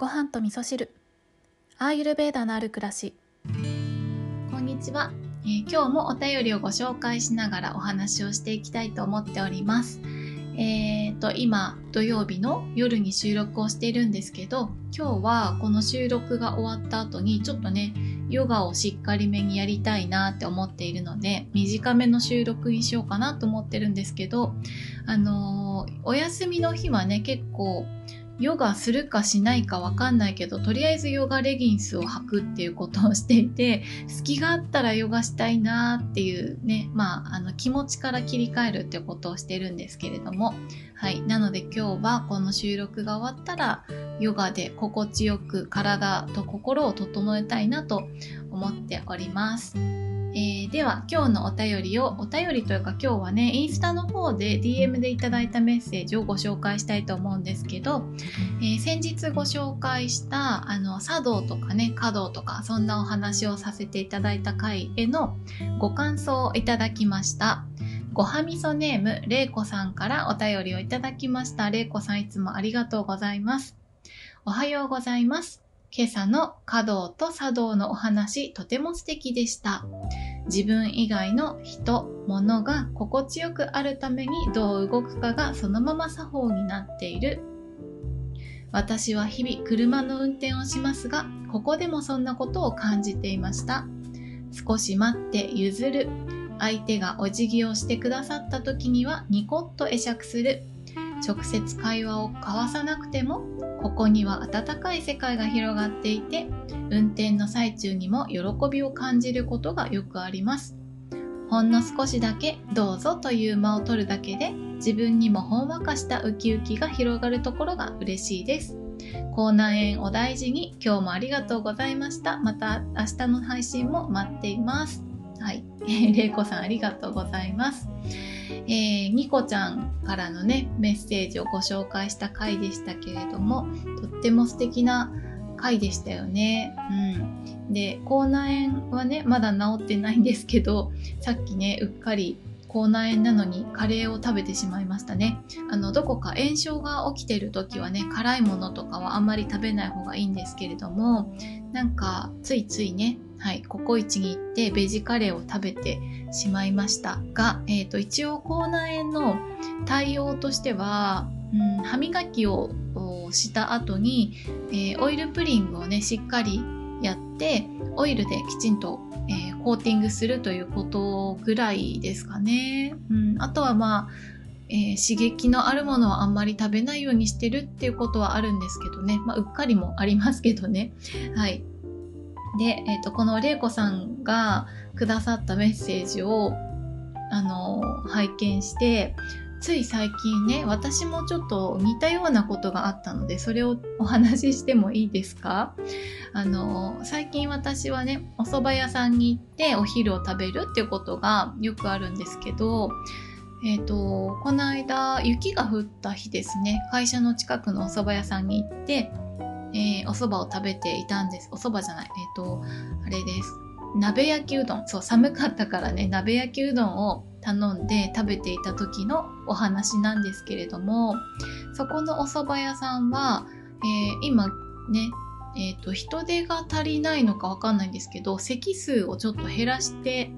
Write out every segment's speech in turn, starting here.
ご飯と味噌汁。アーユルベーダのある暮らし。こんにちは、えー今日もお便りをご紹介しながらお話をしていきたいと思っております。えー、と今土曜日の夜に収録をしているんですけど今日はこの収録が終わった後にちょっとねヨガをしっかりめにやりたいなって思っているので短めの収録にしようかなと思ってるんですけどあのーお休みの日はね結構ヨガするかしないかわかんないけどとりあえずヨガレギンスを履くっていうことをしていて隙があったらヨガしたいなっていうねまああの気持ちから切り替えるっていうことをしてるんですけれどもはいなので今日はこの収録が終わったらヨガで心地よく体と心を整えたいなと思っております。えーでは今日のお便りをお便りというか今日はねインスタの方で DM でいただいたメッセージをご紹介したいと思うんですけど、えー先日ご紹介したあの茶道とかね華道とかそんなお話をさせていただいた回へのご感想をいただきました。ごはみそネームれいこさんからお便りをいただきました。れいこさんいつもありがとうございます。おはようございます。今朝の華道と茶道のお話とても素敵でした自分以外の人、物が心地よくあるためにどう動くかがそのまま作法になっている私は日々車の運転をしますが、ここでもそんなことを感じていました。少し待って譲る。相手がお辞儀をしてくださった時にはニコッと会釈する。直接会話を交わさなくても、ここには温かい世界が広がっていて、運転の最中にも喜びを感じることがよくあります。ほんの少しだけどうぞという間を取るだけで自分にもほんわかしたウキウキが広がるところが嬉しいです。口内炎お大事に今日もありがとうございました。また明日の配信も待っています。はい。れいこさんありがとうございます。えー、ニコちゃんからのね、メッセージをご紹介した回でしたけれども、とっても素敵な回でしたよね。うん。で、口内炎はね、まだ治ってないんですけど、さっきね、うっかり口内炎なのにカレーを食べてしまいましたね。あの、どこか炎症が起きてる時はね、辛いものとかはあんまり食べない方がいいんですけれども、なんか、ついついね、はい、ココイチに行ってベジカレーを食べてしまいましたが、えー、と一応口内炎の対応としては、うん、歯磨きをした後に、えーオイルプリングをねしっかりやってオイルできちんと、えーコーティングするということぐらいですかね。うん、あとはまあえー刺激のあるものはあんまり食べないようにしてるっていうことはあるんですけどね、まあ、うっかりもありますけどね。はい。で、えっ、と、このれいこさんがくださったメッセージを、あの、拝見して、つい最近ね、私もちょっと似たようなことがあったので、それをお話ししてもいいですか？あの、最近私はね、お蕎麦屋さんに行ってお昼を食べるっていうことがよくあるんですけど、えっ、と、この間、雪が降った日ですね、会社の近くのお蕎麦屋さんに行って、えーお蕎麦を食べていたんです。お蕎麦じゃない。えっ、と、あれです。鍋焼きうどん。そう、寒かったからね、鍋焼きうどんを頼んで食べていた時のお話なんですけれども、そこのお蕎麦屋さんは、えー今ね、えっ、と、人手が足りないのかわかんないんですけど、席数をちょっと減らして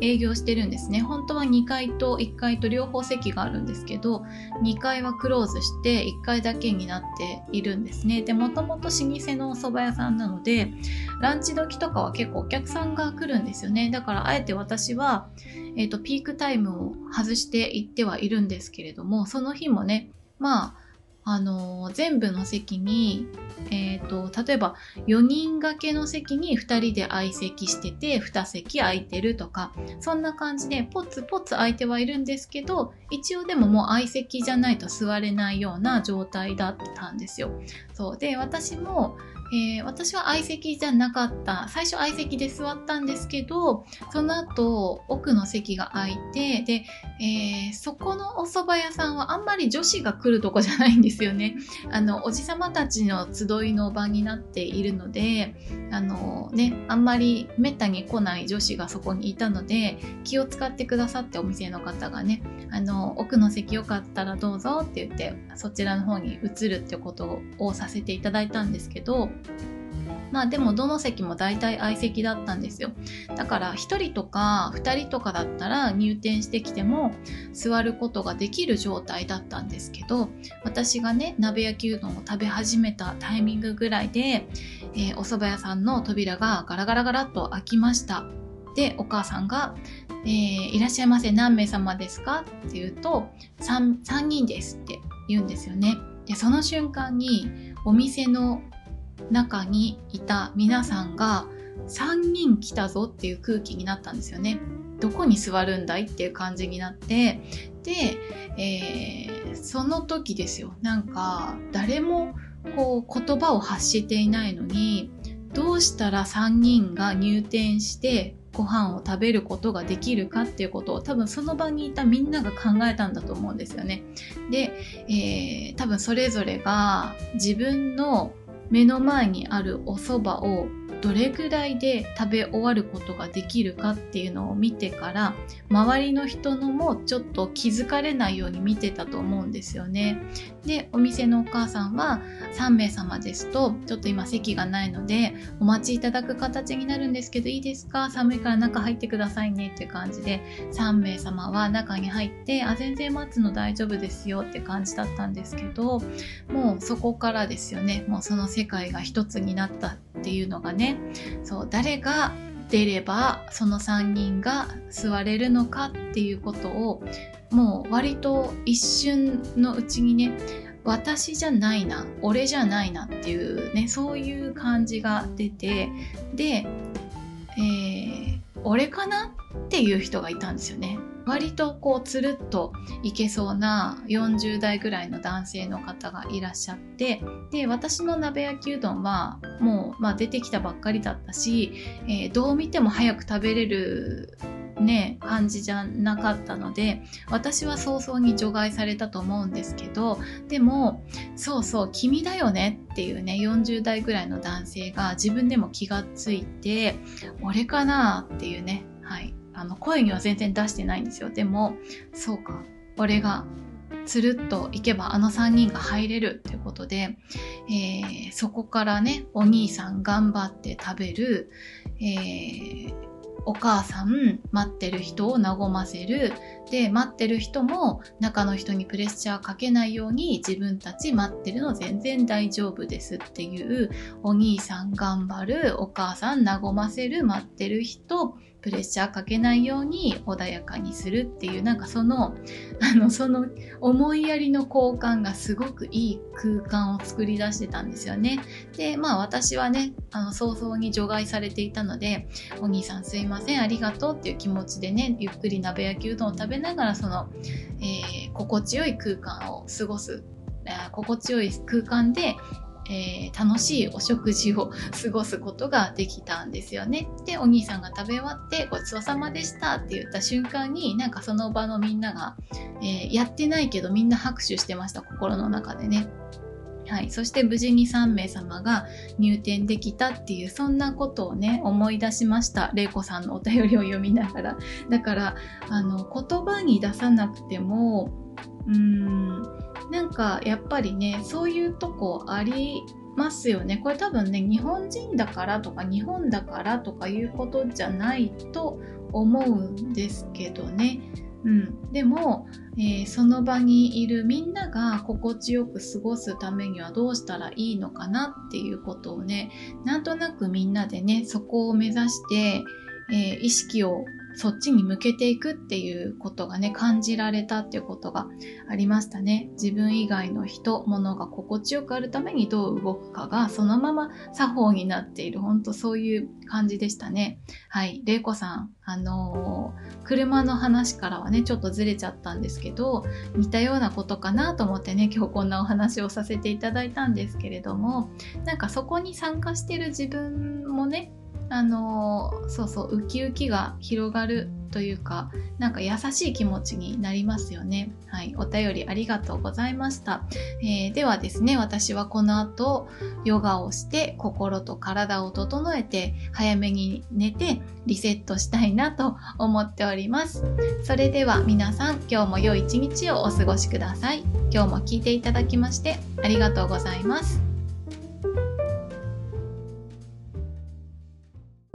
営業してるんですね。本当は2階と1階と両方席があるんですけど、2階はクローズして1階だけになっているんですね。で、もともと老舗のお蕎麦屋さんなので、ランチ時とかは結構お客さんが来るんですよね。だからあえて私は、えっ、と、ピークタイムを外していってはいるんですけれども、その日もね、まあ、あの全部の席に、えっ、と、例えば4人掛けの席に2人で相席してて、2席空いてるとか、そんな感じでポツポツ空いてはいるんですけど、一応でももう相席じゃないと座れないような状態だったんですよ。そう。で、私も、えー、私は相席じゃなかった最初相席で座ったんですけどその後奥の席が空いてで、えー、そこのお蕎麦屋さんはあんまり女子が来るとこじゃないんですよね。あのおじさまたちの集いの場になっているのであのねあんまりめったに来ない女子がそこにいたので気を使ってくださってお店の方がねあの奥の席よかったらどうぞって言ってそちらの方に移るってことをさせていただいたんですけどまあでもどの席も大体相席だったんですよだから1人とか2人とかだったら入店してきても座ることができる状態だったんですけど私がね鍋焼きうどんを食べ始めたタイミングぐらいで、えー、お蕎麦屋さんの扉がガラガラガラっと開きましたでお母さんが、えー、いらっしゃいませ何名様ですか?」って言うと 3, 3人です」って言うんですよね。でその瞬間にお店の中にいた皆さんが3人来たぞっていう空気になったんですよね。どこに座るんだいっていう感じになってで、えー、その時ですよなんか誰もこう言葉を発していないのにどうしたら3人が入店してご飯を食べることができるかっていうことを多分その場にいたみんなが考えたんだと思うんですよね。で、えー、多分それぞれが自分の目の前にあるお蕎麦をどれぐらいで食べ終わることができるかっていうのを見てから周りの人のもちょっと気づかれないように見てたと思うんですよね。でお店のお母さんは3名様ですとちょっと今席がないのでお待ちいただく形になるんですけどいいですか？寒いから中入ってくださいねっていう感じで3名様は中に入ってあ全然待つの大丈夫ですよって感じだったんですけどもうそこからですよねもうその世界が一つになったっていうのがねね。そう誰が出ればその3人が座れるのかっていうことをもう割と一瞬のうちにね私じゃないな俺じゃないなっていうねそういう感じが出てで、えー、俺かなっていう人がいたんですよね。割とこうつるっといけそうな40代ぐらいの男性の方がいらっしゃってで私の鍋焼きうどんはもう、まあ、出てきたばっかりだったし、えー、どう見ても早く食べれるね感じじゃなかったので私は早々に除外されたと思うんですけどでもそうそう君だよねっていうね40代ぐらいの男性が自分でも気がついて俺かなっていうねはい。あの声には全然出してないんですよ。でもそうか。俺がつるっといけばあの3人が入れるっていうことで、えー、そこからねお兄さん頑張って食べる、えーお母さん待ってる人を和ませる。で待ってる人も中の人にプレッシャーかけないように自分たち待ってるの全然大丈夫ですっていうお兄さん頑張るお母さん和ませる待ってる人プレッシャーかけないように穏やかにするっていうなんかその あのその思いやりの交換がすごくいい空間を作り出してたんですよね。でまあ私はねあの早々に除外されていたので「お兄さんすいませんありがとう」っていう気持ちでねゆっくり鍋焼きうどんを食べながらその、えー、心地よい空間を過ごす心地よい空間でえー、楽しいお食事を過ごすことができたんですよね。でお兄さんが食べ終わってごちそうさまでしたって言った瞬間になんかその場のみんなが、えー、やってないけどみんな拍手してました心の中でね。はい、そして無事に3名様が入店できたっていうそんなことをね思い出しました玲子さんのお便りを読みながらだからあの言葉に出さなくてもうーんなんかやっぱりねそういうとこありますよねこれ多分ね日本人だからとか日本だからとかいうことじゃないと思うんですけどね。うん、でも、えー、その場にいるみんなが心地よく過ごすためにはどうしたらいいのかなっていうことをねなんとなくみんなでねそこを目指して、えー、意識をそっちに向けていくっていうことがね、感じられたっていうことがありましたね。自分以外の人、物が心地よくあるためにどう動くかがそのまま作法になっている、本当そういう感じでしたね。はい。玲子さん、あのー、車の話からはね、ちょっとずれちゃったんですけど、似たようなことかなと思ってね、今日こんなお話をさせていただいたんですけれども、なんかそこに参加してる自分もね、あのそうそうウキウキが広がるというかなんか優しい気持ちになりますよね。はい。お便りありがとうございました、えー、ではですね私はこの後ヨガをして心と体を整えて早めに寝てリセットしたいなと思っております。それでは皆さん今日も良い一日をお過ごしください。今日も聞いていただきましてありがとうございます。